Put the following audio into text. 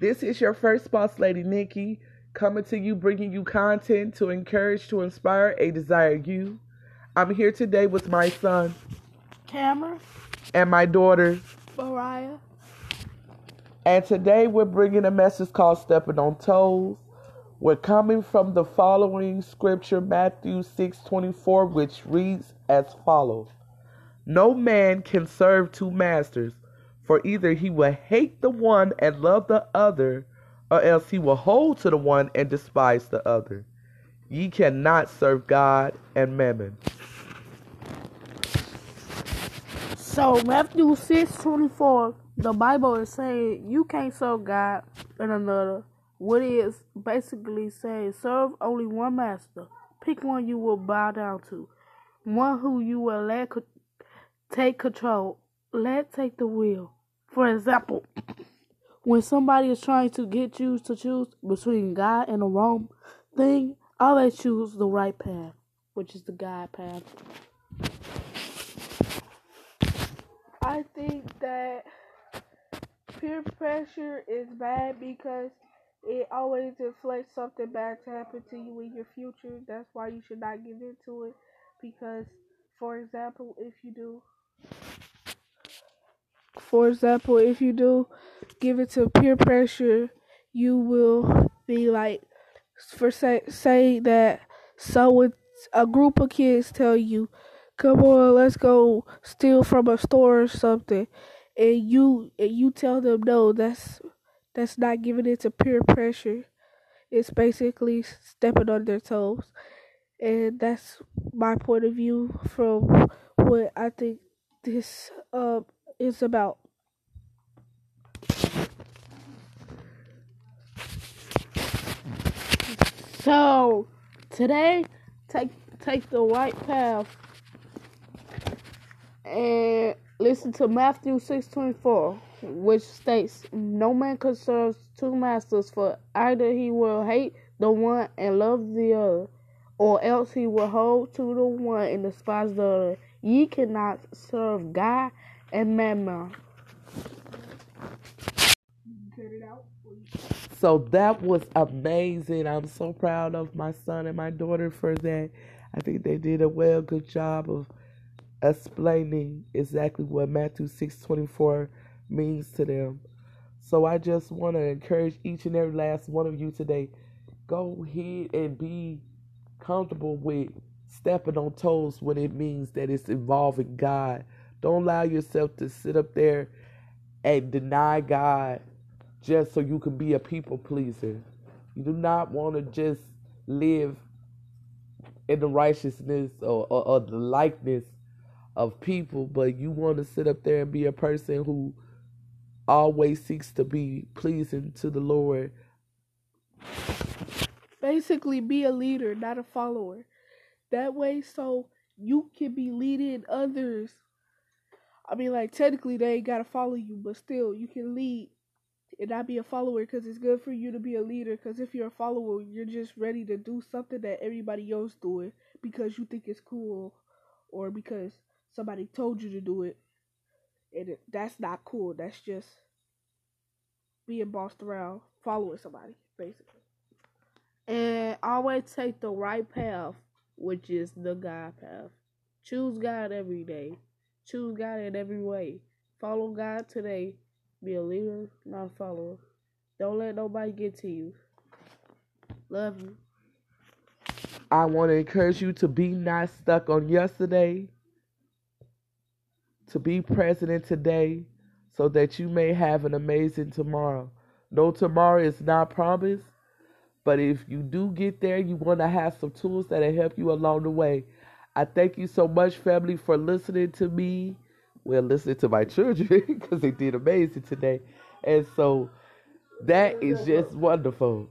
This is your first boss lady, Nikki, coming to you, bringing you content to encourage, to inspire a desire you. I'm here today with my son, Cameron, and my daughter, Mariah. And today we're bringing a message called Stepping on Toes. We're coming from the following scripture, Matthew 6 24, which reads as follows No man can serve two masters, for either he will hate the one and love the other, or else he will hold to the one and despise the other. Ye cannot serve God and mammon. So Matthew six twenty four, the Bible is saying you can't serve God and another. What is basically saying serve only one master. Pick one you will bow down to. One who you will let co- take control. Let take the wheel. For example, when somebody is trying to get you to choose between God and the wrong thing, always choose the right path, which is the God path. I think that peer pressure is bad because it always inflates something bad to happen to you in your future. That's why you should not give into it. Because, for example, if you do, for example, if you do give it to peer pressure, you will be like, for say, say that so a group of kids tell you come on, let's go steal from a store or something, and you and you tell them no, that's that's not giving it to peer pressure. It's basically stepping on their toes, and that's my point of view from what I think this uh, is about. So today, take take the right path and listen to Matthew 6:24, which states, "No man can serve two masters, for either he will hate the one and love the other, or else he will hold to the one and despise the other. Ye cannot serve God and mammon." So that was amazing. I'm so proud of my son and my daughter for that. I think they did a well good job of explaining exactly what Matthew 6:24 means to them. So I just want to encourage each and every last one of you today go ahead and be comfortable with stepping on toes when it means that it's involving God. Don't allow yourself to sit up there and deny God just so you can be a people pleaser. You do not want to just live in the righteousness or, or, or the likeness of people, but you want to sit up there and be a person who always seeks to be pleasing to the Lord. Basically, be a leader, not a follower. That way, so you can be leading others. I mean, like, technically, they ain't got to follow you, but still, you can lead and not be a follower because it's good for you to be a leader. Because if you're a follower, you're just ready to do something that everybody else doing because you think it's cool or because somebody told you to do it, and it, that's not cool. That's just being bossed around, following somebody, basically. And always take the right path, which is the God path. Choose God every day. Choose God in every way. Follow God today. Be a leader, not a follower. Don't let nobody get to you. Love you. I want to encourage you to be not stuck on yesterday, to be present today so that you may have an amazing tomorrow. No tomorrow is not promised, but if you do get there, you want to have some tools that'll help you along the way. I thank you so much, family, for listening to me. Well, listening to my children because they did amazing today. And so that is just wonderful.